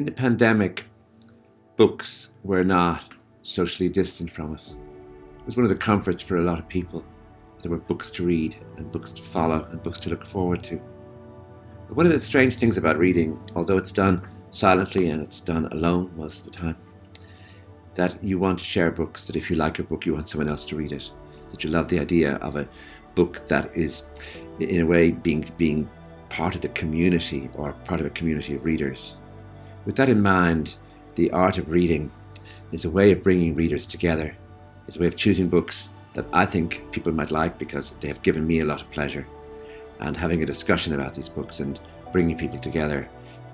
in the pandemic, books were not socially distant from us. It was one of the comforts for a lot of people. There were books to read and books to follow and books to look forward to. But one of the strange things about reading, although it's done silently and it's done alone most of the time, that you want to share books, that if you like a book, you want someone else to read it, that you love the idea of a book that is, in a way, being, being part of the community or part of a community of readers. With that in mind, the art of reading is a way of bringing readers together. It's a way of choosing books that I think people might like because they have given me a lot of pleasure. And having a discussion about these books and bringing people together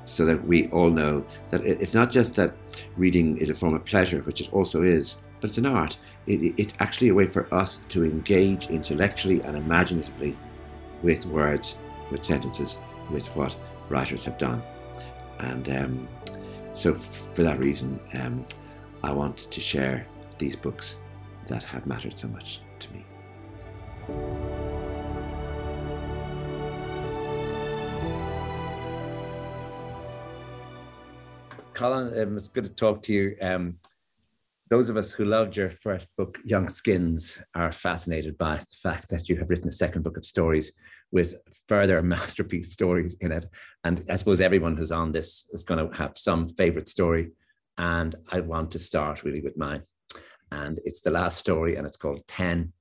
so that we all know that it's not just that reading is a form of pleasure, which it also is, but it's an art. It, it's actually a way for us to engage intellectually and imaginatively with words, with sentences, with what writers have done. And um, so, for that reason, um, I want to share these books that have mattered so much to me. Colin, um, it's good to talk to you. Um, those of us who loved your first book, Young Skins, are fascinated by the fact that you have written a second book of stories with further masterpiece stories in it. And I suppose everyone who's on this is going to have some favorite story. And I want to start really with mine. And it's the last story, and it's called 10.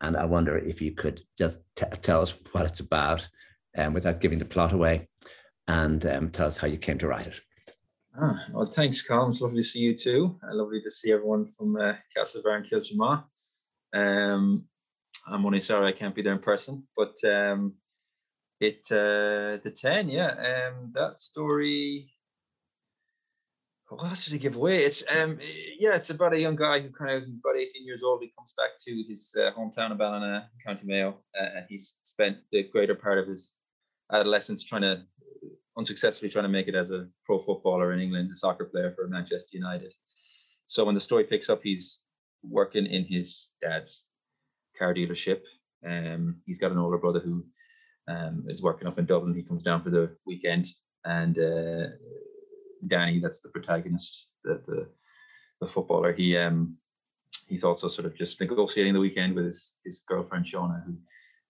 And I wonder if you could just t- tell us what it's about um, without giving the plot away and um, tell us how you came to write it. Ah, well, thanks, Colm. It's lovely to see you too. Uh, lovely to see everyone from uh, and Kiltimagh. Um, I'm only sorry I can't be there in person, but um, it uh, the ten, yeah, um, that story. What else did he give away? It's um, yeah, it's about a young guy who kind of he's about 18 years old. He comes back to his uh, hometown of Ballina, County Mayo, uh, and he's spent the greater part of his adolescence trying to unsuccessfully trying to make it as a pro footballer in England, a soccer player for Manchester United. So when the story picks up, he's working in his dad's car dealership. Um, he's got an older brother who um, is working up in Dublin. He comes down for the weekend, and uh, Danny, that's the protagonist, the the, the footballer. He um, he's also sort of just negotiating the weekend with his his girlfriend Shauna, who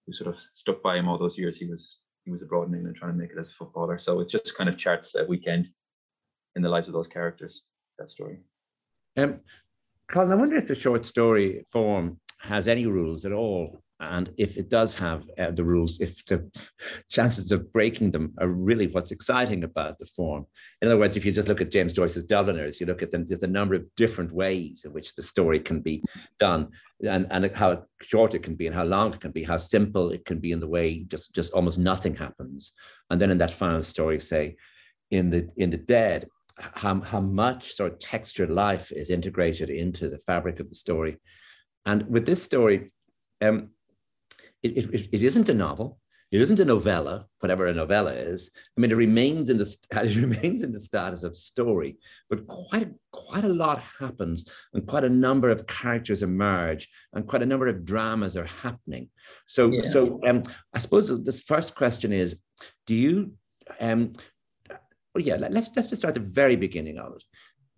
who sort of stuck by him all those years he was he was abroad in England trying to make it as a footballer. So it just kind of charts a weekend in the lives of those characters. That story. Um, Colin, I wonder if the short story form has any rules at all. And if it does have uh, the rules, if the chances of breaking them are really what's exciting about the form. In other words, if you just look at James Joyce's Dubliners, you look at them, there's a number of different ways in which the story can be done and, and how short it can be and how long it can be, how simple it can be in the way just, just almost nothing happens. And then in that final story, say, in the in the dead, how, how much sort of textured life is integrated into the fabric of the story and with this story, um, it, it, it isn't a novel. It isn't a novella, whatever a novella is. I mean, it remains in the it remains in the status of story, but quite quite a lot happens, and quite a number of characters emerge, and quite a number of dramas are happening. So, yeah. so um, I suppose the first question is, do you, um, well, yeah, let's let's just start at the very beginning of it.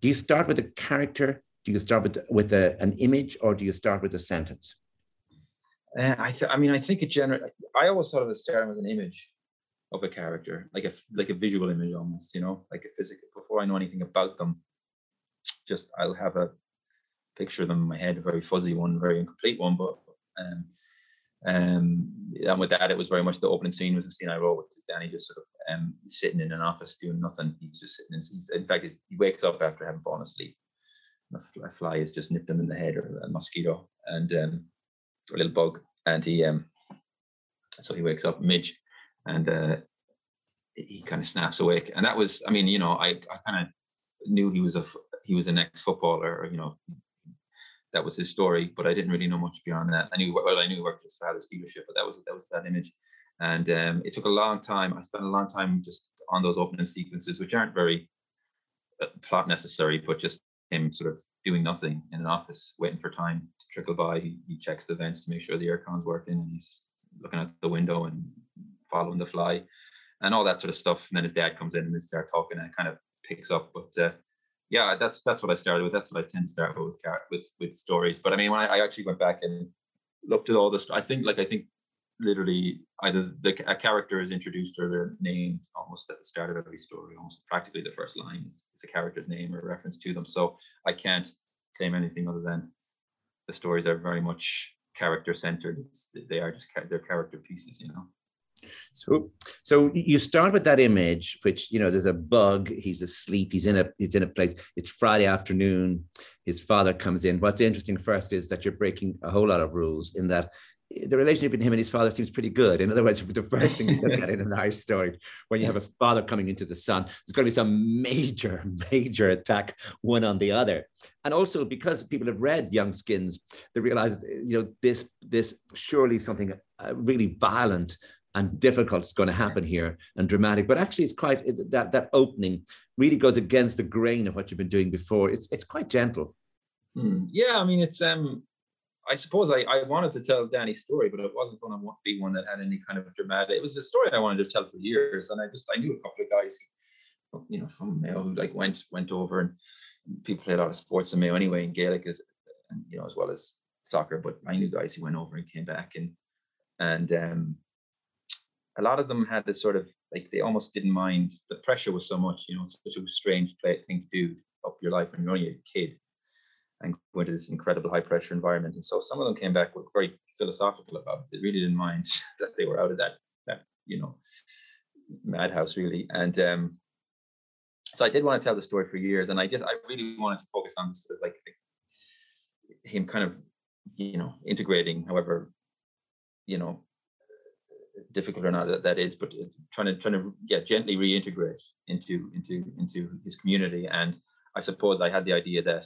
Do you start with a character do you start with with a, an image or do you start with a sentence? Uh, I th- I mean, I think it generally. I always thought of it starting with an image of a character, like a like a visual image almost, you know, like a physical. Before I know anything about them, just I'll have a picture of them in my head, a very fuzzy one, very incomplete one, but um, um, and with that, it was very much the opening scene was the scene I wrote, which is Danny just sort of um, sitting in an office doing nothing. He's just sitting in. In fact, he wakes up after having fallen asleep, a fly has just nipped him in the head or a mosquito and um, a little bug and he um so he wakes up midge and uh he kind of snaps awake and that was i mean you know i i kind of knew he was a he was an ex-footballer you know that was his story but i didn't really know much beyond that i knew well i knew he worked at his father's dealership but that was that was that image and um, it took a long time i spent a long time just on those opening sequences which aren't very uh, plot necessary but just him sort of doing nothing in an office, waiting for time to trickle by. He, he checks the vents to make sure the aircon's working, and he's looking out the window and following the fly, and all that sort of stuff. And then his dad comes in and they start talking, and it kind of picks up. But uh, yeah, that's that's what I started with. That's what I tend to start with with with stories. But I mean, when I, I actually went back and looked at all this, I think like I think literally either the a character is introduced or they're named almost at the start of every story. Almost practically the first line is, is a character's name or reference to them. So I can't claim anything other than the stories are very much character centered. They are just they're character pieces, you know. So, so you start with that image, which you know, there's a bug. He's asleep. He's in a he's in a place. It's Friday afternoon. His father comes in. What's interesting first is that you're breaking a whole lot of rules in that the relationship between him and his father seems pretty good. In other words, the first thing you look at in an Irish story, when you have a father coming into the son, there's going to be some major, major attack one on the other. And also because people have read Young Skins, they realize, you know, this this surely something uh, really violent and difficult is going to happen here and dramatic. But actually, it's quite that that opening really goes against the grain of what you've been doing before. It's it's quite gentle. Hmm. Yeah, I mean, it's um, I suppose I, I wanted to tell Danny's story, but it wasn't going to be one that had any kind of dramatic. It was a story I wanted to tell for years, and I just I knew a couple of guys, who, you know, from Mayo who like went went over, and people play a lot of sports in Mayo anyway, in Gaelic as you know as well as soccer. But I knew guys who went over and came back, and and um, a lot of them had this sort of like they almost didn't mind the pressure was so much, you know, it's such a strange thing to do up your life when you're only a kid and go into this incredible high pressure environment. And so some of them came back with very philosophical about it. They really didn't mind that they were out of that that you know madhouse really. And um, so I did want to tell the story for years, and I just I really wanted to focus on sort of like him kind of you know integrating, however, you know difficult or not that, that is, but trying to trying to yeah gently reintegrate into into into his community. And I suppose I had the idea that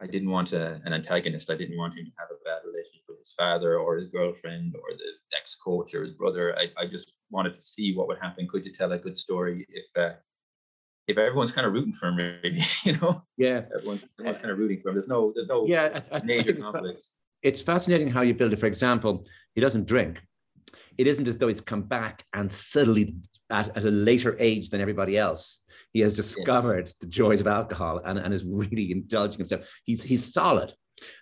I didn't want a, an antagonist. I didn't want him to have a bad relationship with his father or his girlfriend or the ex-coach or his brother. I, I just wanted to see what would happen. Could you tell a good story if uh, if everyone's kind of rooting for him, really? You know? Yeah. Everyone's everyone's kind of rooting for him. There's no there's no yeah I, I, major I conflict. It's, it's fascinating how you build it. For example, he doesn't drink. It isn't as though he's come back and suddenly at, at a later age than everybody else he has discovered yeah. the joys of alcohol and, and is really indulging himself. He's he's solid.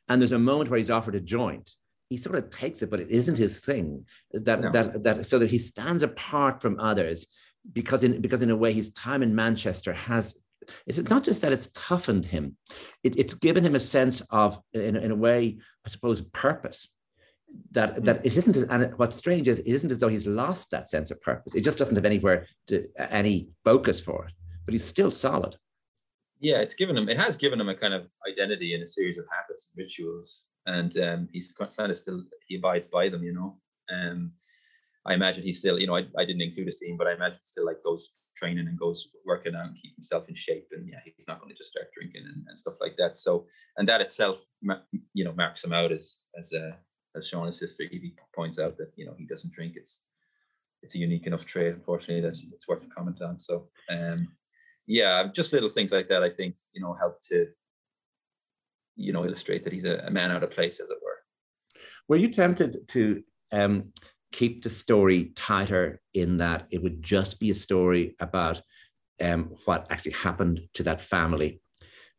And there's a moment where he's offered a joint. He sort of takes it, but it isn't his thing. That no. that that so that he stands apart from others because in because in a way his time in Manchester has it's not just that it's toughened him, it, it's given him a sense of, in, in a way, I suppose, purpose. That that mm. it isn't, and what's strange is it isn't as though he's lost that sense of purpose. It just doesn't have anywhere to any focus for it but he's still solid. Yeah, it's given him. It has given him a kind of identity and a series of habits and rituals, and um, he's kind of still he abides by them. You know, um, I imagine he's still. You know, I, I didn't include a scene, but I imagine he still like goes training and goes working out and keep himself in shape. And yeah, he's not going to just start drinking and, and stuff like that. So, and that itself, you know, marks him out as as uh, as Shauna's sister Evie points out that you know he doesn't drink. It's it's a unique enough trait, unfortunately, that it's worth a comment on. So, um, yeah, just little things like that, I think, you know, help to, you know, illustrate that he's a, a man out of place, as it were. Were you tempted to um, keep the story tighter in that it would just be a story about um, what actually happened to that family,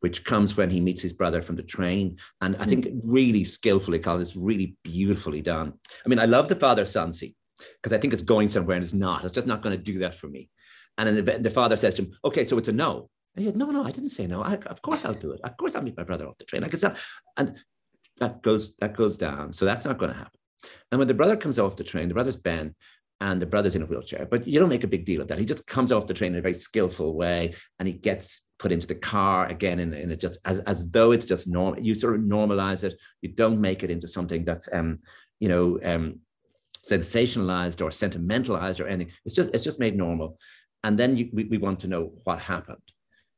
which comes when he meets his brother from the train. And I think mm. really skillfully, Colin, it's really beautifully done. I mean, I love the father son scene because I think it's going somewhere and it's not. It's just not going to do that for me. And then the, the father says to him, okay, so it's a no. And he said, no, no, I didn't say no. I, of course I'll do it. Of course I'll meet my brother off the train. Like it's not, and that goes, that goes down. So that's not going to happen. And when the brother comes off the train, the brother's Ben, and the brother's in a wheelchair, but you don't make a big deal of that. He just comes off the train in a very skillful way, and he gets put into the car again in, in it just as, as though it's just normal. You sort of normalize it. You don't make it into something that's um, you know, um, sensationalized or sentimentalized or anything. It's just it's just made normal and then you, we, we want to know what happened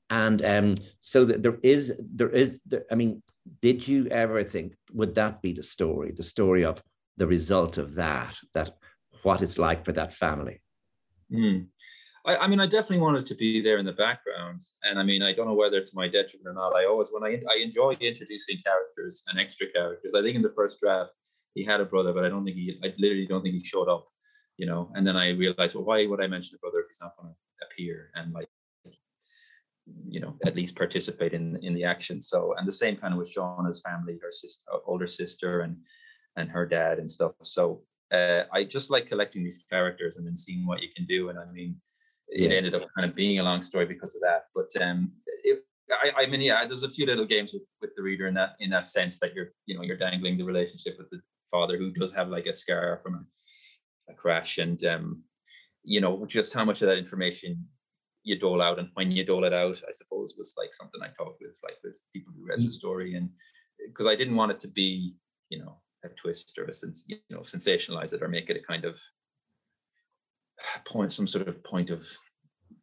and um, so there is there is there, i mean did you ever think would that be the story the story of the result of that that what it's like for that family. Mm. I, I, mean i definitely wanted to be there in the background. And i mean i don't know whether to my detriment or not. I always when i i enjoy introducing characters and extra characters i think in the first draft he had a brother but i don't think he i literally don't think he showed up you know? And then i realized well why would i mention a brother if he's not going to appear and like you know at least participate in in the action? So and the same kind of with Shauna's family her sister older sister and and her dad and stuff. So uh, I just like collecting these characters and then seeing what you can do and I mean it ended up kind of being a long story because of that but um it, I, I mean yeah there's a few little games with, with the reader in that in that sense that you're you know you're dangling the relationship with the father who does have like a scar from a, a crash and um you know just how much of that information you dole out and when you dole it out i suppose was like something i talked with like with people who read the mm. story and because i didn't want it to be you know a twist or a sense you know sensationalize it or make it a kind of point some sort of point of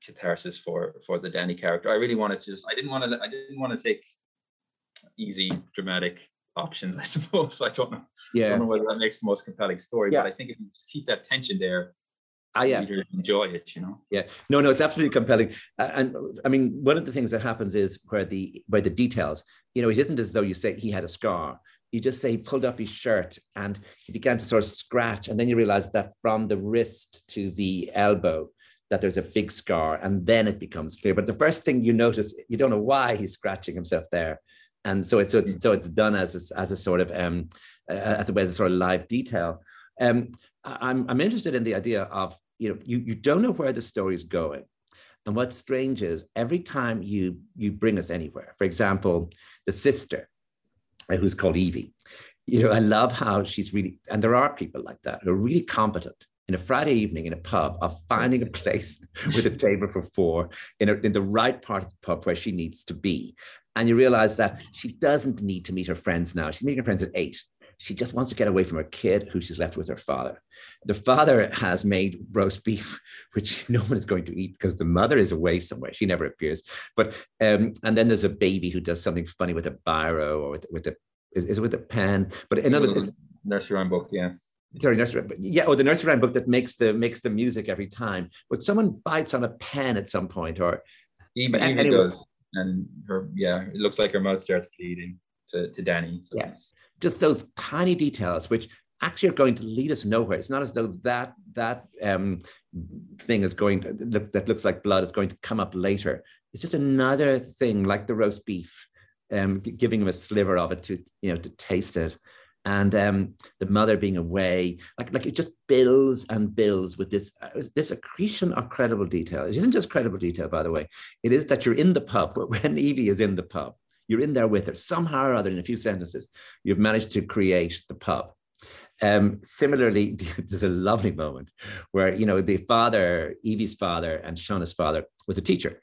catharsis for for the danny character i really wanted to just i didn't want to i didn't want to take easy dramatic options i suppose i don't know yeah i don't know whether that makes the most compelling story yeah. but i think if you just keep that tension there I ah, yeah. enjoy it, you know. Yeah, no, no, it's absolutely compelling. Uh, and I mean, one of the things that happens is where the where the details, you know, it isn't as though you say he had a scar. You just say he pulled up his shirt and he began to sort of scratch, and then you realize that from the wrist to the elbow, that there's a big scar, and then it becomes clear. But the first thing you notice, you don't know why he's scratching himself there, and so it's so it's, so it's done as a, as a sort of um as a as a sort of live detail. Um, I'm I'm interested in the idea of you know you, you don't know where the story is going and what's strange is every time you you bring us anywhere for example the sister Uh, who's called evie you know i love how she's really and there are people like that who are really competent in a Friday evening in a pub of finding a place with a table for four in, a, in the right part of the pub where she needs to be. And you realize that she doesn't need to meet her friends now. She's meeting her friends at eight she just wants to get away from her kid who she's left with her father. The father has made roast beef, which no one is going to eat because the mother is away somewhere. She never appears. But um, and then there's a baby who does something funny with a biro or with, with a is, is it with a pen? But in other words, nursery rhyme book, yeah. Sorry, nursery, book. yeah, or the nursery rhyme book that makes the makes the music every time. But someone bites on a pen at some point, or even, even anyway. does, and her yeah, it looks like her mouth starts bleeding to, to Danny. So yes just those tiny details which actually are going to lead us nowhere. It's not as though that that um, thing is going to look that looks like blood is going to come up later. It's just another thing like the roast beef, um, giving him a sliver of it to you know to taste it, and um, the mother being away. Like like it just builds and builds with this uh, this accretion of credible detail. It isn't just credible detail, by the way. It is that you're in the pub when Evie is in the pub you're in there with her somehow or other in a few sentences. You've managed to create the pub. Um, similarly, there's a lovely moment where you know the father, Evie's father, and Shauna's father was a teacher,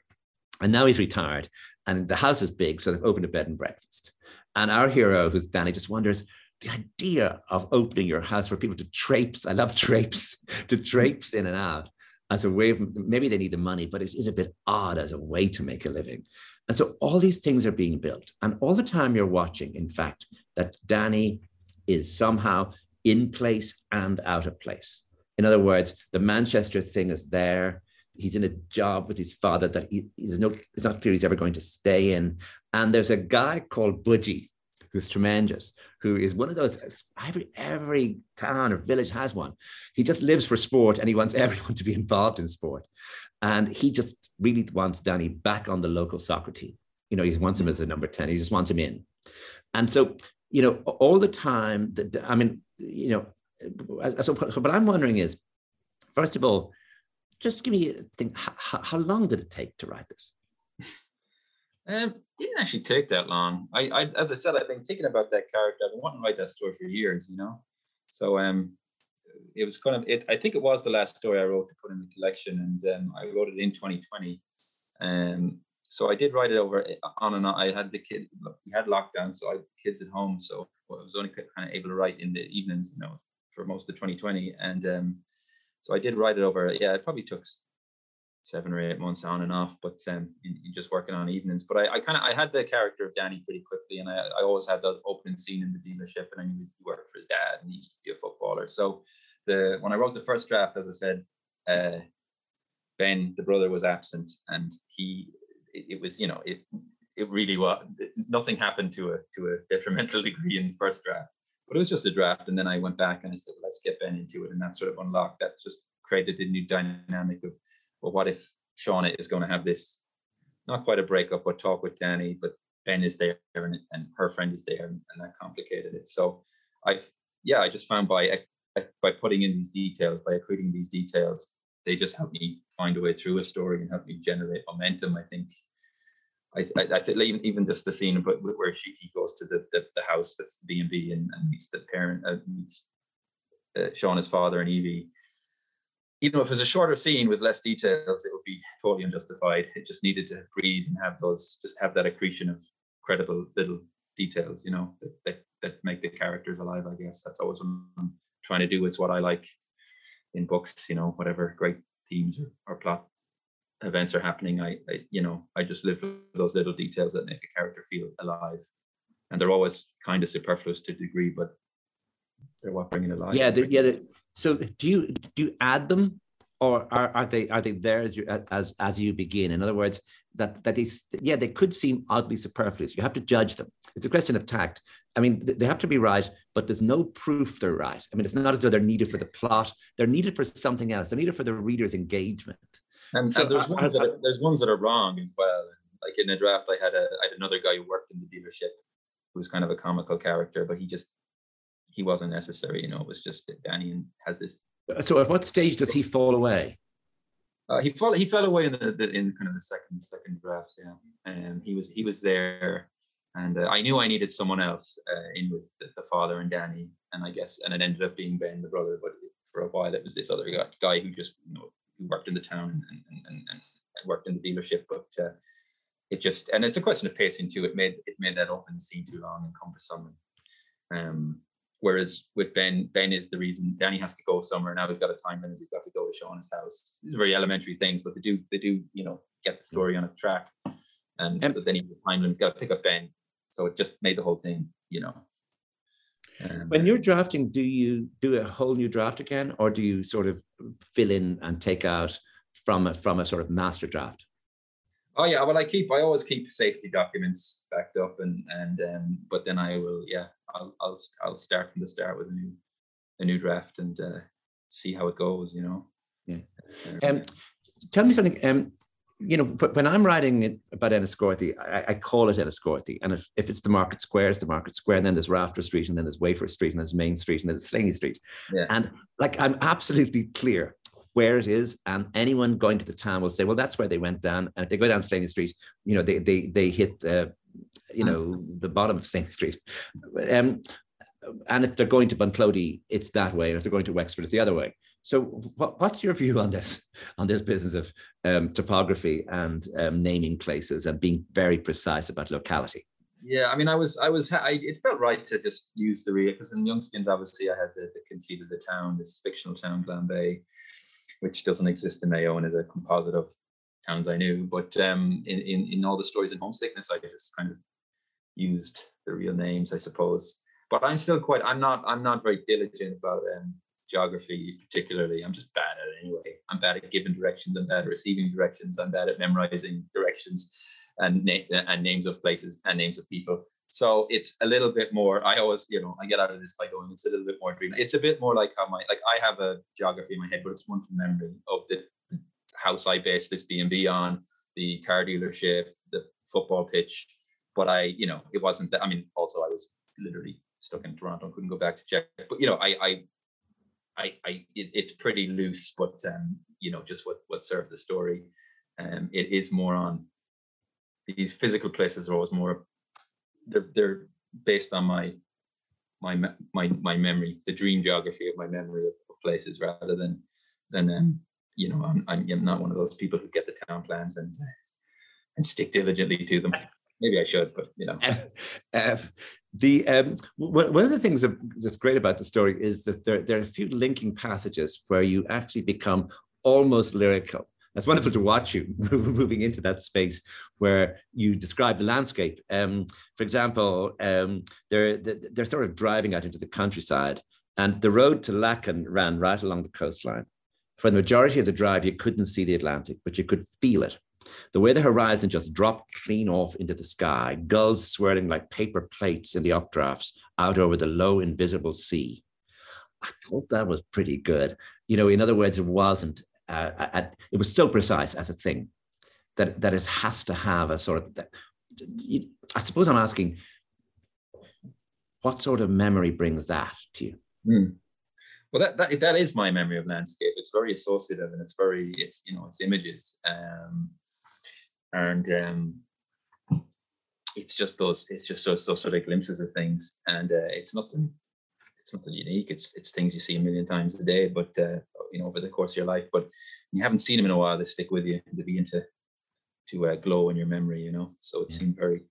and now he's retired, and the house is big, so they've opened a bed and breakfast. And our hero, who's Danny, just wonders the idea of opening your house for people to traipse. I love traipse to traipse in and out as a way of maybe they need the money, but it is a bit odd as a way to make a living. And so all these things are being built. And all the time you're watching, in fact, that Danny is somehow in place and out of place. In other words, the Manchester thing is there. He's in a job with his father that he, he's no, it's not clear he's ever going to stay in. And there's a guy called Budgie, who's tremendous, who is one of those, every, every town or village has one. He just lives for sport and he wants everyone to be involved in sport. And he just really wants Danny back on the local soccer team. You know, he wants him as a number 10. He just wants him in. And so, you know, all the time, that, I mean, you know, uh, so, so what I'm wondering is, first of all, just give me a thing. How, how long did it take to write this? Um, didn't actually take that long. I, I, as I said, I've been thinking about that character. I've been wanting to write that story for years, you know. So, um, it was kind of it. I think it was the last story I wrote to put in the collection, and um, I wrote it in 2020. Um, so I did write it over eh, on and on. I had the kid, we had lockdown, so I had kids at home, so I was only kind of able to write in the evenings, you know, for most of 2020. And um, so I did write it over. Yeah, it probably took seven or eight months on and off, but um, in, in just working on evenings. But I, I kind of I had the character of Danny pretty quickly, and I, I always had that opening scene in the dealership, and I knew he worked for his dad, and he used to be a footballer. So the when I wrote the first draft, as I said, uh, Ben, the brother, was absent, and he it, it, was you know it it really was nothing happened to a to a detrimental degree in the first draft, but it was just a draft, and then I went back and I said let's get Ben into it, and that sort of unlocked that just created a new dynamic of well what if Shauna is going to have this not quite a breakup, but talk with Danny. But Ben is there and, and her friend is there, and, and that complicated it. So I, yeah, I just found by by putting in these details, by accreting these details, they just help me find a way through a story and help me generate momentum. I think. I, I, I think even, even just the scene but where she he goes to the, the, the house that's the B and B and meets the parent uh, meets uh, Shauna's father and Evie you know, if it's a shorter scene with less details, it would be totally unjustified. It just needed to breathe and have those, just have that accretion of credible little details, you know, that, that, that make the characters alive, I guess. That's always what I'm trying to do. It's what I like in books, you know, whatever great themes or, or plot events are happening. I, I, you know, I just live for those little details that make a character feel alive. And they're always kind of superfluous to a degree, but they're what bring it alive. Yeah, the, yeah. The, so do you do you add them, or are, are they are they there as you as as you begin? In other words, that that is yeah they could seem oddly superfluous. You have to judge them. It's a question of tact. I mean, they have to be right, but there's no proof they're right. I mean, it's not as though they're needed for the plot. They're needed for something else. They're needed for the reader's engagement. And, so, and there's ones that are, there's ones that are wrong as well. Like in a draft, I had a I had another guy who worked in the dealership who was kind of a comical character, but he just he wasn't necessary. You know, it was just Danny and has this. So, at what stage does he fall away? Uh, he fell he fell away in the, the, in kind of the second second draft. Yeah, and he was he was there, and uh, I knew I needed someone else uh, in with the, the, father and Danny, and I guess and it ended up being Ben the brother. But for a while, it was this other guy, guy who just you know who worked in the town and and, and, and worked in the dealership, but. Uh, it just and it's a question of pacing too. It made it made that open scene too long and cumbersome. Um, Whereas with Ben, Ben is the reason Danny has to go somewhere now. He's got a time limit. He's got to go to Shauna's house. These are very elementary things, but they do they do you know get the story on a track. And um, so then he the time limit. He's got to pick up Ben. So it just made the whole thing, you know. Um, when you're drafting, do you do a whole new draft again, or do you sort of fill in and take out from a from a sort of master draft? Oh yeah, well I keep I always keep safety documents backed up and and um but then I will yeah I'll I'll I'll start from the start with a new a new draft and uh, see how it goes. You know. Yeah. Um, tell me something. Um, you know, when I'm writing about Enniscorthy, I, I call it Enniscorthy. And if, if it's the Market Square, it's the Market Square. And then there's Rafter Street, and then there's Wafer Street, and there's Main Street, and there's Slaney Street. Yeah. And like, I'm absolutely clear where it is, and anyone going to the town will say, "Well, that's where they went down." And if they go down Slaney Street, you know, they they they hit, uh, you know, the bottom of Slaney Street. Um, and if they're going to Bunclody, it's that way, and if they're going to Wexford, it's the other way. So, what, what's your view on this on this business of um, topography and um, naming places and being very precise about locality? Yeah, I mean, I was, I was, I, it felt right to just use the real because in Youngskins, obviously, I had the, the conceit of the town, this fictional town, Glanbeigh, which doesn't exist in Mayo and is a composite of towns I knew. But um, in, in, in all the stories in homesickness, I just kind of used the real names, I suppose. But I'm still quite, I'm not, I'm not very diligent about um, geography particularly. I'm just bad at it anyway. I'm bad at giving directions. I'm bad at receiving directions. I'm bad at memorizing directions and, na- and names of places and names of people. So it's a little bit more. I always, you know, I get out of this by going. It's a little bit more dream. It's a bit more like how my like I have a geography in my head, but it's one from memory of the, the house I based this B and B on, the car dealership, the football pitch. But I, you know, it wasn't. That, I mean, also I was literally stuck in Toronto, couldn't go back to check. But you know, I, I, I, I it, it's pretty loose, but um, you know, just what what serves the story. Um, it is more on these physical places are always more they're they're based on my my my my memory, the dream geography of my memory of, of places, rather than than um, you know I'm, I'm not one of those people who get the town plans and and stick diligently to them. Maybe I should, but you know. Uh, the um, one of the things that's great about the story is that there, there are a few linking passages where you actually become almost lyrical it's wonderful to watch you moving into that space where you describe the landscape. Um, for example, um, they're, they're sort of driving out into the countryside, and the road to Lacken ran right along the coastline. For the majority of the drive, you couldn't see the Atlantic, but you could feel it. The way the horizon just dropped clean off into the sky, gulls swirling like paper plates in the updrafts out over the low, invisible sea. I thought that was pretty good. You know, in other words, it wasn't uh, at, it was so precise as a thing. that that it has to have a sort of. That, you, I suppose I'm asking, what sort of memory brings that to you? Mm. Well, that, that that is my memory of landscape. It's very associative, and it's very it's you know it's images, um, and um, it's just those it's just those, those sort of glimpses of things, and uh, it's nothing it's nothing unique. It's it's things you see a million times a day, but uh, you know over the course of your life. But you haven't seen them in a while, they stick with you. They begin to to uh, glow in your memory. You know, so it seemed very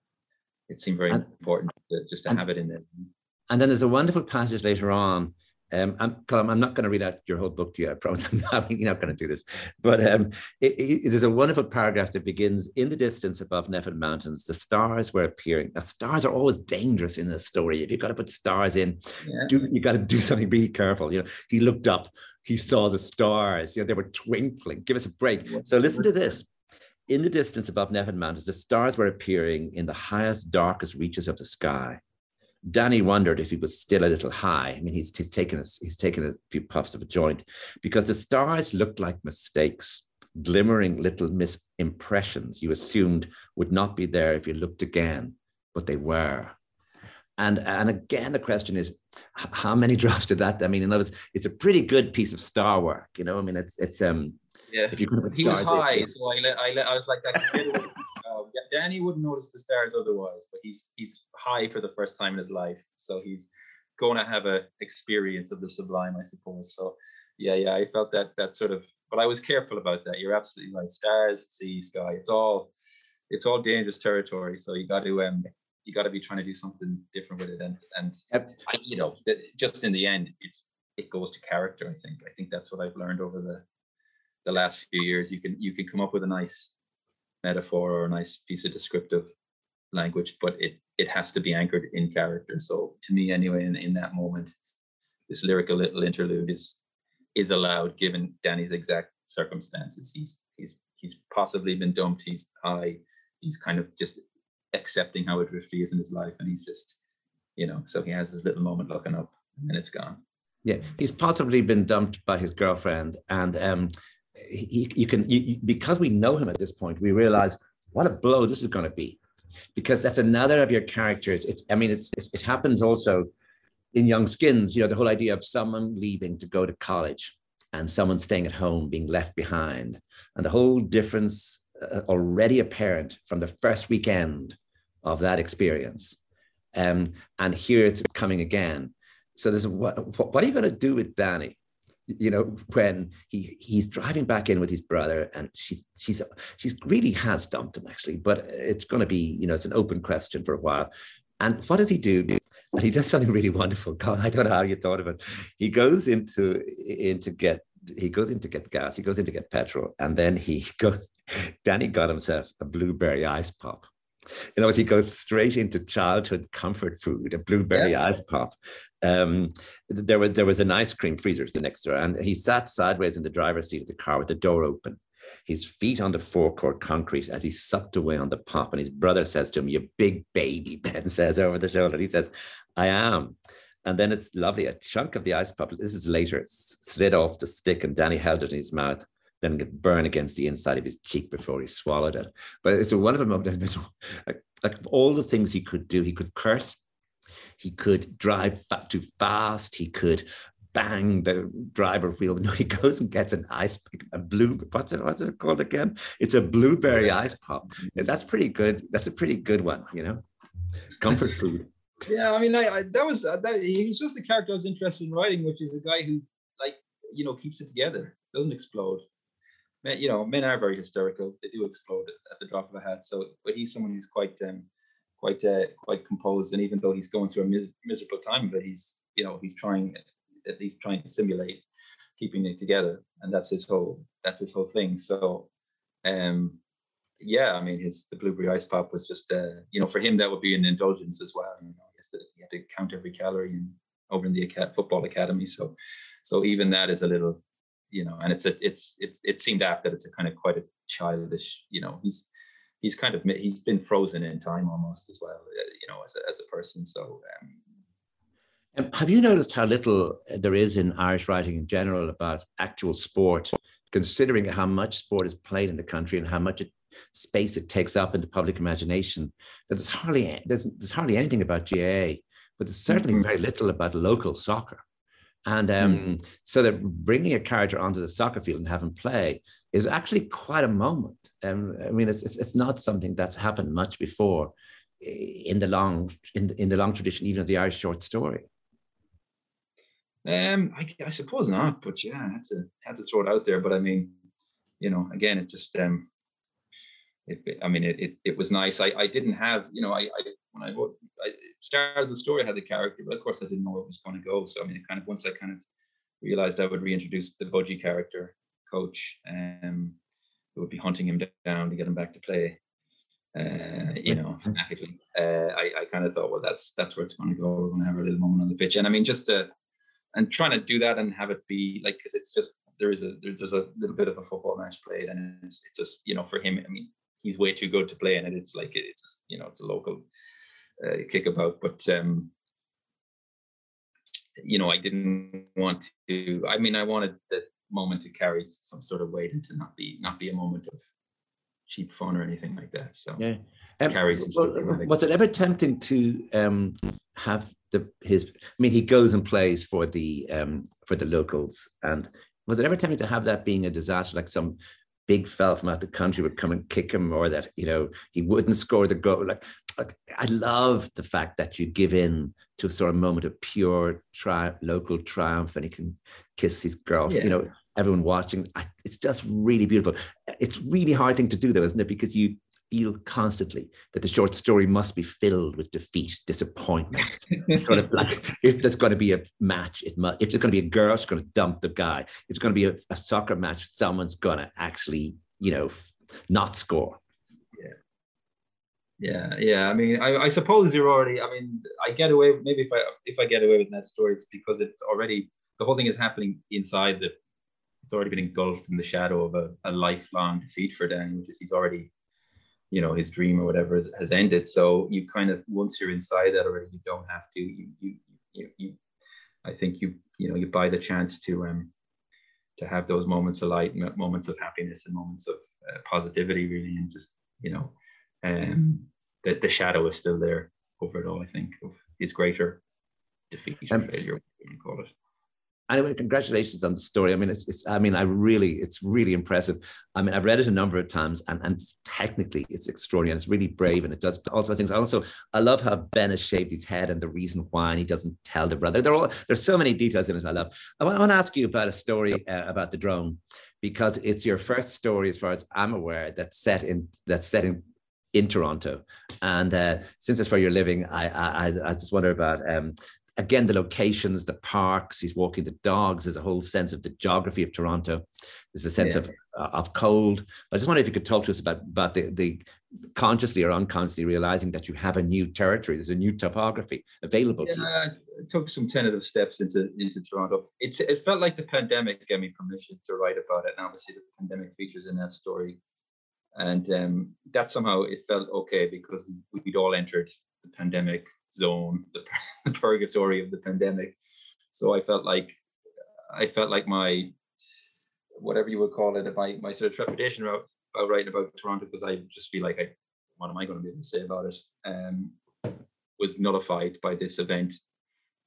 it seemed very and, important to, just to and, have it in there. And then there's a wonderful passage later on um, I'm, I'm not going to read out your whole book to you. I promise I'm not, you're not going to do this. But um, it, it, there's a wonderful paragraph that begins in the distance above Nephin Mountains. The stars were appearing. Now, stars are always dangerous in a story. If you've got to put stars in, yeah. do, you got to do something really careful. You know, he looked up, he saw the stars. You know, they were twinkling. Give us a break. So listen to this. In the distance above Nephin Mountains, the stars were appearing in the highest, darkest reaches of the sky. Danny wondered if he was still a little high. I mean, he's, he's taken a, he's taken a few puffs of a joint because the stars looked like mistakes, glimmering little misimpressions you assumed would not be there if you looked again, but they were. And, and again, the question is, how many drops did that? I mean, in other words, it's a pretty good piece of star work. You know, I mean, it's it's um. Yeah. If you could he stars, was high, so I let, I let, I was like, that uh, Danny wouldn't notice the stars otherwise, but he's he's high for the first time in his life, so he's going to have a experience of the sublime, I suppose. So, yeah, yeah, I felt that that sort of, but I was careful about that. You're absolutely right. Stars, sea, sky, it's all it's all dangerous territory. So you got to um you got to be trying to do something different with it, and and yep. I, you know, just in the end, it's it goes to character. I think I think that's what I've learned over the the last few years. You can you can come up with a nice metaphor or a nice piece of descriptive language, but it it has to be anchored in character. So to me, anyway, in, in that moment, this lyrical little interlude is is allowed given Danny's exact circumstances. He's he's he's possibly been dumped. He's high. He's kind of just accepting how adrift he is in his life, and he's just, you know, so he has his little moment looking up, and then it's gone. Yeah, he's possibly been dumped by his girlfriend, and um, he, you can you, because we know him at this point, we realize what a blow this is going to be, because that's another of your characters. It's I mean it's, it's it happens also in Young Skins. You know the whole idea of someone leaving to go to college and someone staying at home being left behind, and the whole difference uh, already apparent from the first weekend of that experience. Um, and here it's coming again. So there's what, what are you going to do with Danny? You know when he he's driving back in with his brother and she's she's she's really has dumped him actually but it's going to be you know it's an open question for a while. And what does he do? And he does something really wonderful. God i don't know how you thought of it. He goes into into get he goes in to get gas he goes in to get petrol and then he goes danny got himself a blueberry ice pop you know, as he goes straight into childhood comfort food, a blueberry yeah. ice pop. Um, there was there was an ice cream freezer the next door, and he sat sideways in the driver's seat of the car with the door open, his feet on the forecourt concrete as he sucked away on the pop. And his brother says to him, "You big baby," Ben says over the shoulder. He says, "I am." And then it's lovely. A chunk of the ice pop. This is later. Slid off the stick, and Danny held it in his mouth then get burn against the inside of his cheek before he swallowed it. But it's a wonderful moment. Like, like all the things he could do, he could curse, he could drive too fast, he could bang the driver wheel. No, he goes and gets an ice, a blue, what's it, what's it called again? It's a blueberry ice pop. Yeah, that's pretty good. That's a pretty good one, you know? Comfort food. Yeah, I mean, I, I, that was uh, that. He was just the character I was interested in writing, which is a guy who, like, you know, keeps it together, doesn't explode men, you know, men are very hysterical. They do explode at the drop of a hat. So, but he's someone who's quite, um, quite, uh, quite composed. And even though he's going through a mis- miserable time, but he's, you know, he's trying, at least trying to simulate keeping it together. And that's his whole, that's his whole thing. So, um, yeah, I mean, his the blueberry ice pop was just, uh, you know, for him that would be an indulgence as well. You know, he, had to count every calorie in, over in the football academy. So, so even that is a little you know, and it's a it's it's it seemed apt that it's a kind of quite a childish, you know, he's he's kind of he's been frozen in time almost as well, uh, you know, as a, as a person. So. Um, um, have you noticed how little there is in Irish writing in general about actual sport, considering how much sport is played in the country and how much it space it takes up in the public imagination that there's hardly there's, there's hardly anything about GAA, but there's certainly mm-hmm. very little about local soccer. And um, mm. so that bringing a character onto the soccer field and having play is actually quite a moment. Um, I mean, it's, it's, it's not something that's happened much before in the long in the, in the long tradition, even of the Irish short story. Um, I, I suppose not, but yeah, I had to had to throw it out there. But I mean, you know, again, it just um, it, I mean, it, it, it was nice. I, I didn't have, you know, I, I when I, I started the story, I had the character, but of course I didn't know where it was going to go. So I mean, kind of once I kind of realized I would reintroduce the Budgie character, coach, um, who would be hunting him down to get him back to play. Uh, you know, fanatically. Uh, I, I kind of thought, well, that's that's where it's going to go. We're going to have a little moment on the pitch, and I mean, just to and trying to do that and have it be like because it's just there is a there, there's a little bit of a football match played, and it's, it's just you know for him. I mean, he's way too good to play it. It's like it's you know it's a local uh, kickabout, but um, you know I didn't want to. I mean, I wanted the moment to carry some sort of weight and to not be not be a moment of cheap fun or anything like that. So yeah, um, carry some well, was it ever tempting to um, have the his? I mean, he goes and plays for the um, for the locals, and was it ever tempting to have that being a disaster, like some big fella from out the country would come and kick him, or that you know he wouldn't score the goal. Like, I love the fact that you give in to a sort of moment of pure tri- local triumph, and he can kiss his girl. Yeah. You know, everyone watching. I, it's just really beautiful. It's really hard thing to do, though, isn't it? Because you feel constantly that the short story must be filled with defeat, disappointment. sort of like if there's going to be a match, it must. If there's going to be a girl, it's going to dump the guy. It's going to be a, a soccer match. Someone's going to actually, you know, not score. Yeah, yeah, yeah. I mean, I, I suppose you're already. I mean, I get away. Maybe if I if I get away with that story, it's because it's already the whole thing is happening inside the. It's already been engulfed in the shadow of a, a lifelong defeat for Dan, which is he's already you know his dream or whatever has, has, ended. So you kind of once you're inside that already you don't have to you you you, you i think you you know you buy the chance to um to have those moments of light moments of happiness and moments of uh, positivity really and just you know um that the shadow is still there over it all i think of his greater defeat or um, failure you call it anyway, congratulations on the story. I mean, it's, it's, I mean, I really, it's really impressive. I mean, I've read it a number of times and, and technically it's extraordinary. It's really brave and it does all sorts of things. Also, I love how Ben has shaved his head and the reason why, and he doesn't tell the brother. There are all, there's so many details in it. I love. I want, I want to ask you about a story uh, about the drone because it's your first story, as far as I'm aware, that's set in, that's set in in Toronto. And uh, since it's where you're living, I, I, I just wonder about um, again the locations the parks he's walking the dogs there's a whole sense of the geography of toronto. There's a sense yeah. of uh, of cold. I just wonder if you could talk to us about about the the consciously or unconsciously realizing that you have a new territory there's a new topography available yeah, to you. I took some tentative steps into into toronto. It's it felt like the pandemic gave me permission to write about it and obviously the pandemic features in that story. And um, that somehow it felt okay because we'd all entered the pandemic zone, the, the purgatory of the pandemic. So I felt like I felt like my whatever you would call it, my my sort of trepidation about, about writing about Toronto because I just feel like I what am I going to be able to say about it um, was nullified by this event.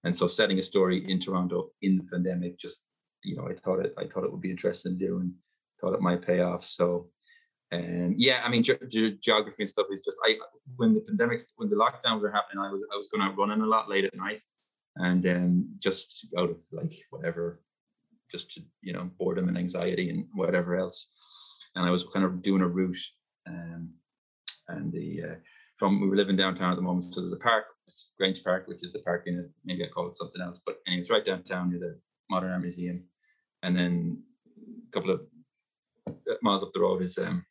And so setting a story in Toronto in the pandemic, just you know, I thought it I thought it would be interesting to do and thought it might pay off. So and yeah, I mean, ge- ge- geography and stuff is just I when the pandemics when the lockdowns were happening, I was I was going out running a lot late at night, and um, just out of like whatever, just to, you know boredom and anxiety and whatever else, and I was kind of doing a route, um, and the uh, from we were living downtown at the moment, so there's a park, Grange Park, which is the park in it. Maybe I call it something else, but anyway, it's right downtown near the Modern Art Museum, and then a couple of miles up the road is um,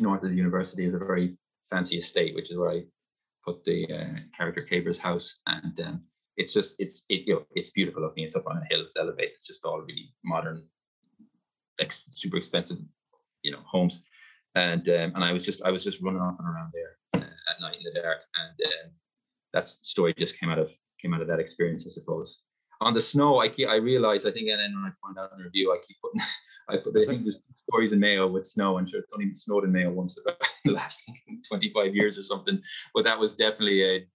north of the university is a very fancy estate, which is where I put the uh, character Caber's house, and um, it's just it's it you know it's beautiful looking. It's up on a hill, it's elevated. It's just all really modern, ex- super expensive, you know, homes. And um, and I was just I was just running off and around there uh, at night in the dark, and um, that story just came out of came out of that experience, I suppose. On the snow, I keep, I realized, I think, and then when I point out in the review, I keep putting, I put, I think there's stories in Mayo with snow, and sure, it's only snowed in Mayo once about the last 25 years or something. But that was definitely a,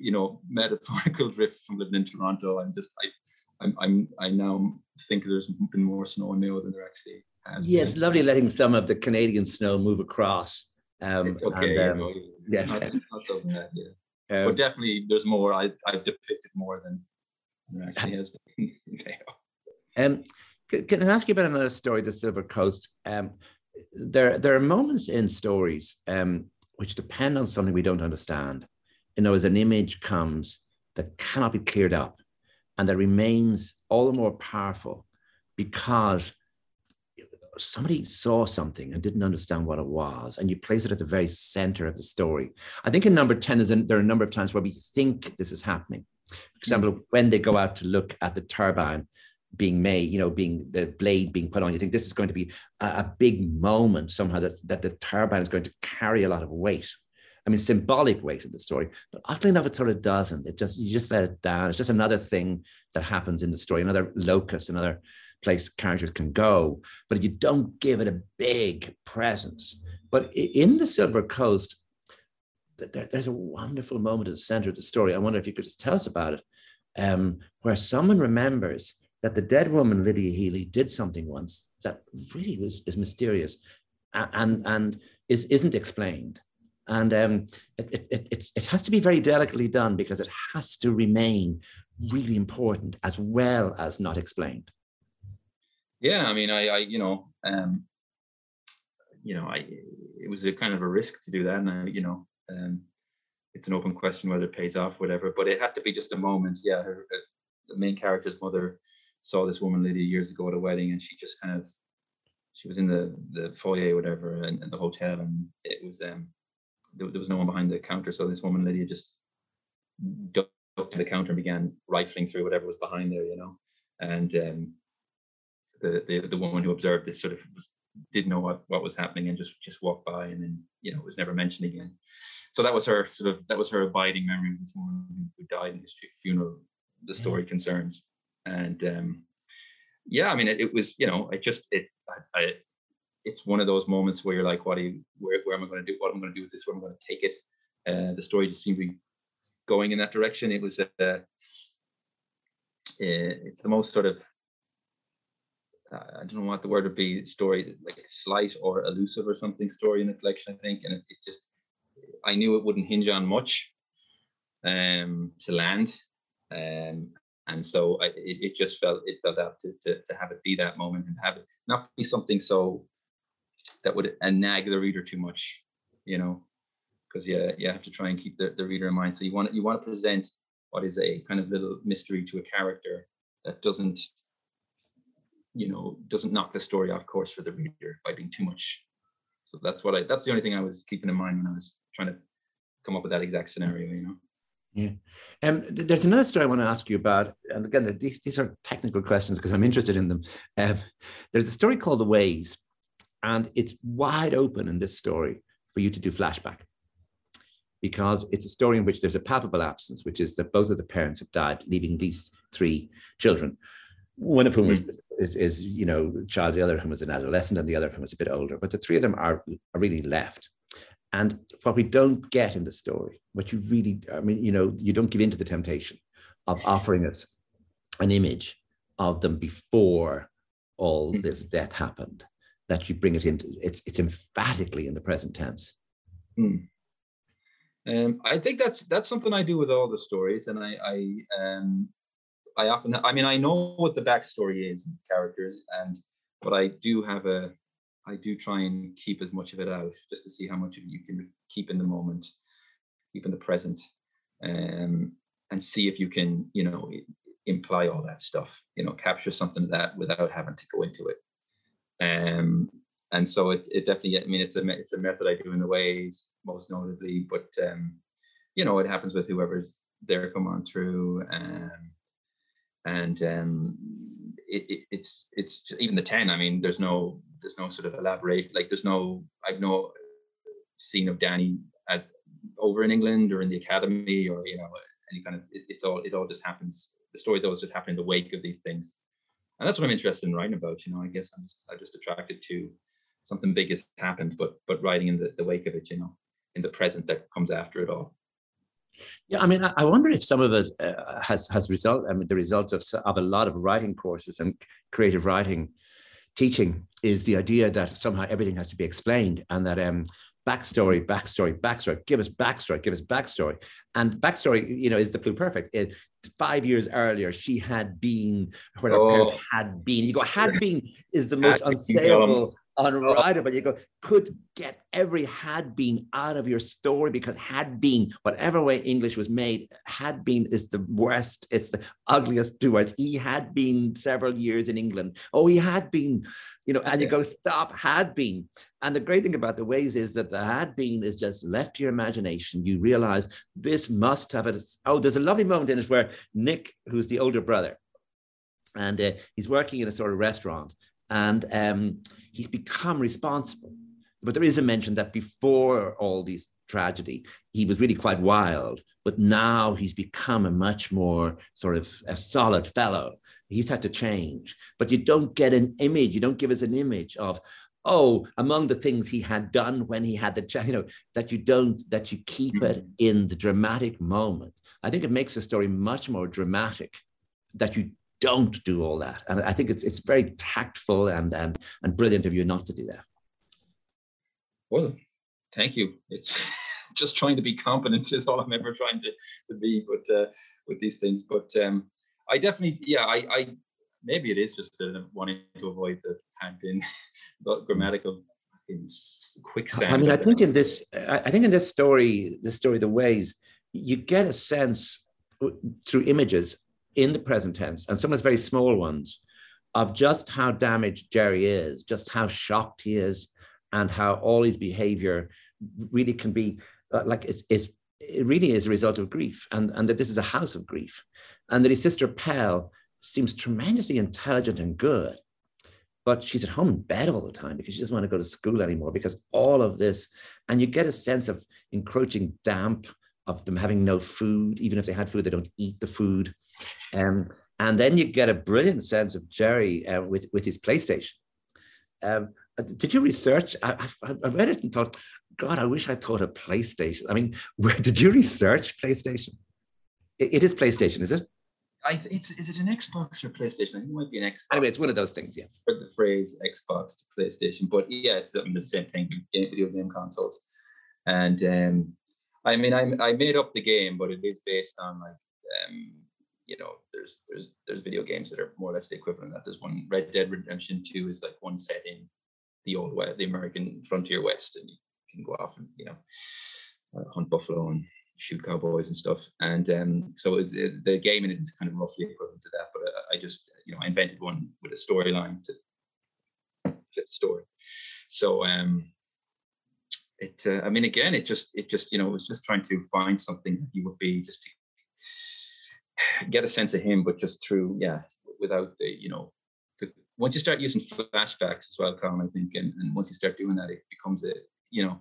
you know, metaphorical drift from living in Toronto. I'm just, I, I'm, I'm, I now think there's been more snow in Mayo than there actually has. Yes, been. lovely letting some of the Canadian snow move across. Um, it's okay. And, um, yeah, not, not so bad. Yeah. Um, but definitely, there's more. I, I've depicted more than there actually has been. um, can, I ask you about another story, the Silver Coast? Um, there, there are moments in stories um, which depend on something we don't understand. You know, as an image comes that cannot be cleared up and that remains all the more powerful because somebody saw something and didn't understand what it was, and you place it at the very center of the story. I think in number 10, a, there are a number of times where we think this is happening. For example, mm. when they go out to look at the turbine being made, you know, being the blade being put on, you think this is going to be a, a big moment somehow that, that the turbine is going to carry a lot of weight. I mean, symbolic weight in the story, but oddly enough, it sort of doesn't. It just you just let it down. It's just another thing that happens in the story, another locus, another place characters can go, but you don't give it a big presence. But in the Silver Coast, there, there's a wonderful moment at the center of the story. I wonder if you could just tell us about it, um, where someone remembers that the dead woman Lydia Healy did something once that really was is mysterious, and and is isn't explained, and um, it, it, it, it has to be very delicately done because it has to remain really important as well as not explained. Yeah, I mean, I, I you know, um, you know, I it was a kind of a risk to do that, and I, you know, um, it's an open question whether it pays off, whatever. But it had to be just a moment. Yeah, her, uh, the main character's mother saw this woman Lydia years ago at a wedding, and she just kind of she was in the the foyer, whatever, and, and the hotel, and it was um there, there, was no one behind the counter, so this woman Lydia just ducked to the counter and began rifling through whatever was behind there, you know, and um the the, the woman who observed this sort of was didn't know what, what was happening and just just walked by and then you know it was never mentioned again. So that was her sort of that was her abiding memory of this woman who died in his funeral the story yeah. concerns. And um yeah i mean it, it was you know it just it I, I, it's one of those moments where you're like what are you where, where am i going to do what am i'm going to do with this? Where am i'm going to take it? Uh the story just seemed to be going in that direction. It was uh, uh it's the most sort of I don't know what the word would be, story like slight or elusive or something story in the collection, I think. And it, it just, I knew it wouldn't hinge on much um, to land. Um, and so I, it, it, just felt, it felt out to, to, to have it be that moment and have it not be something so that would nag the reader too much, you know, because yeah, you have to try and keep the, the reader in mind. So you want, you want to present what is a kind of little mystery to a character that doesn't you know doesn't knock the story off course for the reader by being too much. So that's what i that's the only thing i was keeping in mind when i was trying to come up with that exact scenario you know? Yeah. Um, there's another story i want to ask you about and again these, these are technical questions because i'm interested in them. Um, there's a story called the ways and it's wide open in this story for you to do flashback. Because it's a story in which there's a palpable absence, which is that both of the parents have died, leaving these three children, one of whom mm. is is, is you know child the other of whom was an adolescent and the other of whom was a bit older but the three of them are, are really left and what we don't get in the story what you really i mean you know you don't give in to the temptation of offering us an image of them before all hmm. this death happened that you bring it into it's it's emphatically in the present tense mm. um, I think that's that's something I do with all the stories, and I, I um, I often, I mean, I know what the backstory is characters, and but I do have a, I do try and keep as much of it out just to see how much of you can keep in the moment, keep in the present, um, and see if you can, you know, imply all that stuff, you know, capture something of that without having to go into it. Um, and so it, it definitely, I mean, it's a it's a method I do in the ways most notably, but um, you know, it happens with whoever's there come on through. Um, and um, it, it, it's it's even the ten. I mean, there's no there's no sort of elaborate like there's no I've no scene of Danny as over in England or in the academy or you know any kind of it, it's all it all just happens the stories always just happen in the wake of these things, and that's what I'm interested in writing about. You know, I guess I'm just I'm just attracted to something big has happened, but but writing in the, the wake of it. You know, in the present that comes after it all. Yeah, I mean, I wonder if some of it uh, has has result. I mean, the results of of a lot of writing courses and creative writing teaching is the idea that somehow everything has to be explained, and that um, backstory, backstory, backstory. Give us backstory. Give us backstory. And backstory, you know, is the perfect. It, five years earlier, she had been where her oh. parents had been. You go, had been is the most unsayable unwritable. You go, could get every had been out of your story because had been, whatever way English was made, had been is the worst, it's the ugliest two words. He had been several years in England. Oh, he had been, you know, and you go, stop, had been. And the great thing about the ways is that the had been is just left to your imagination. You realize this must have it. Oh, there's a lovely moment in it where Nick, who's the older brother, and uh, he's working in a sort of restaurant and um, he's become responsible. But there is a mention that before all these tragedy, he was really quite wild, but now he's become a much more sort of a solid fellow. He's had to change, but you don't get an image. You don't give us an image of, oh, among the things he had done when he had the, you know, that you don't, that you keep it in the dramatic moment. I think it makes the story much more dramatic that you don't do all that. And I think it's it's very tactful and and and brilliant of you not to do that. Well, thank you. It's just trying to be competent is all I'm ever trying to, to be, but uh, with these things. But um, I definitely, yeah, I, I maybe it is just uh, wanting to avoid the handpin grammatical quick I mean, I think in this, I think in this story, the story, the ways you get a sense through images in the present tense, and sometimes very small ones, of just how damaged Jerry is, just how shocked he is, and how all his behavior really can be uh, like it's, it's, it really is a result of grief, and, and that this is a house of grief, and that his sister Pell seems tremendously intelligent and good, but she's at home in bed all the time because she doesn't want to go to school anymore because all of this, and you get a sense of encroaching damp of them having no food, even if they had food, they don't eat the food. Um, and then you get a brilliant sense of Jerry uh, with, with his PlayStation. Um, did you research? I, I, I, read it and thought, God, I wish I thought of PlayStation. I mean, where did you research PlayStation? it, it is PlayStation, is it? I, it's is it an Xbox or PlayStation? I think it might be an Xbox. Anyway, it's one of those things, yeah. The phrase Xbox to PlayStation, but yeah, it's the same thing. Video game consoles, and um, I mean, I I made up the game, but it is based on like um, you know, there's there's there's video games that are more or less the equivalent of that. There's one Red Dead Redemption 2 is like one set in the old West, the American frontier West, and you can go off and you know uh, hunt buffalo and shoot cowboys and stuff. And um, so was, the game in it is kind of roughly equivalent to that. But uh, I just you know I invented one with a storyline to fit the story. So um, it uh, I mean again it just it just you know it was just trying to find something that he would be just to get a sense of him, but just through, yeah, without the, you know, the, once you start using flashbacks as well, Colin, I think, and, and once you start doing that, it becomes a, you know,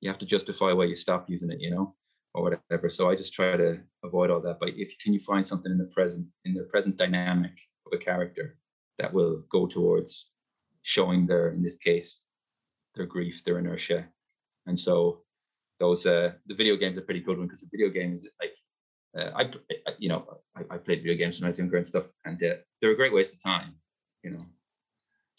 you have to justify why you stop using it, you know, or whatever. So I just try to avoid all that. But if can you find something in the present, in the present dynamic of a character that will go towards showing their, in this case, their grief, their inertia. And so those uh the video games are pretty good one because the video games like uh, I, you know, I, I, played video games when I was younger and stuff, and uh, they're a great waste of time, you know,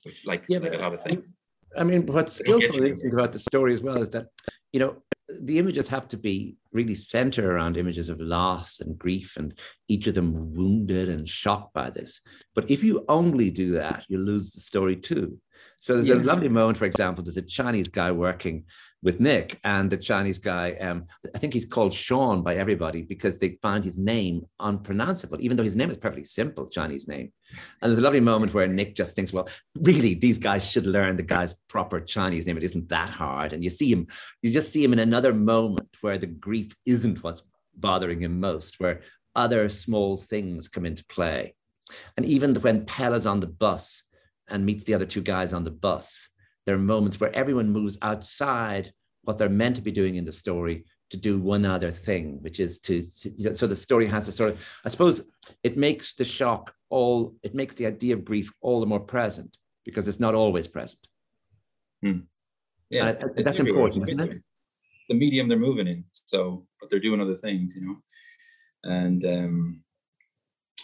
which like, yeah, like a lot of things. I mean, what's skillful interesting about the story as well is that, you know, the images have to be really centered around images of loss and grief, and each of them wounded and shocked by this. But if you only do that, you lose the story too. So there's yeah. a lovely moment, for example, there's a Chinese guy working with Nick and the Chinese guy. Um, I think he's called Sean by everybody because they find his name unpronounceable, even though his name is perfectly simple Chinese name. And there's a lovely moment where Nick just thinks, well, really, these guys should learn the guy's proper Chinese name. It isn't that hard. And you see him, you just see him in another moment where the grief isn't what's bothering him most, where other small things come into play. And even when Pell is on the bus and meets the other two guys on the bus, there are moments where everyone moves outside what they're meant to be doing in the story to do one other thing, which is to, to so the story has to sort of, I suppose it makes the shock all, it makes the idea of grief all the more present because it's not always present. Hmm. Yeah, that's important, isn't it? The medium they're moving in. So, but they're doing other things, you know, and um,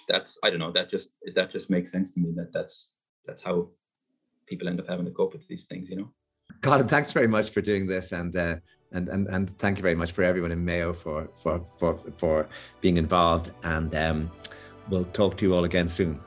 that's I don't know. That just that just makes sense to me. That that's that's how people end up having to cope with these things, you know. Colin, thanks very much for doing this, and uh, and and and thank you very much for everyone in Mayo for for for for being involved. And um, we'll talk to you all again soon.